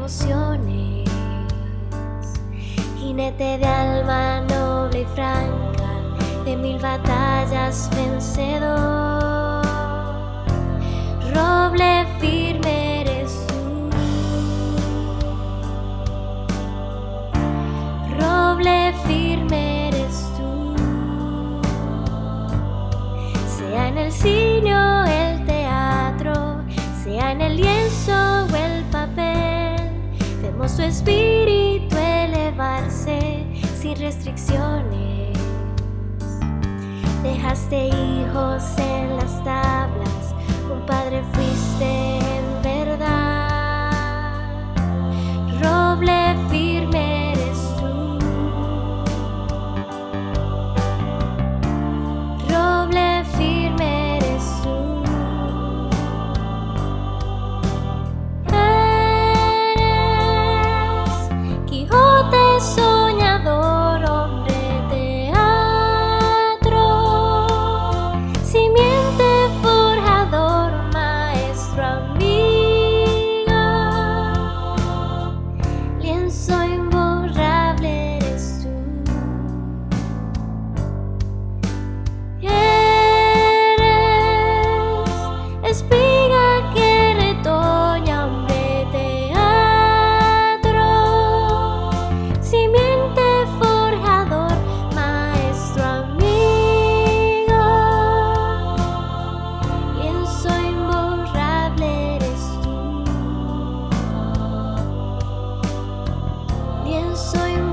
emociones, jinete de alma noble y franca, de mil batallas vencedor, roble firme eres tú, roble firme eres tú, sea en el cine o el teatro, sea en el vemos tu espíritu elevarse sin restricciones. Dejaste hijos en las tablas, espiga que retoña, hombre teatro, simiente forjador, maestro amigo, lienzo imborrable eres tú, lienzo imborrable.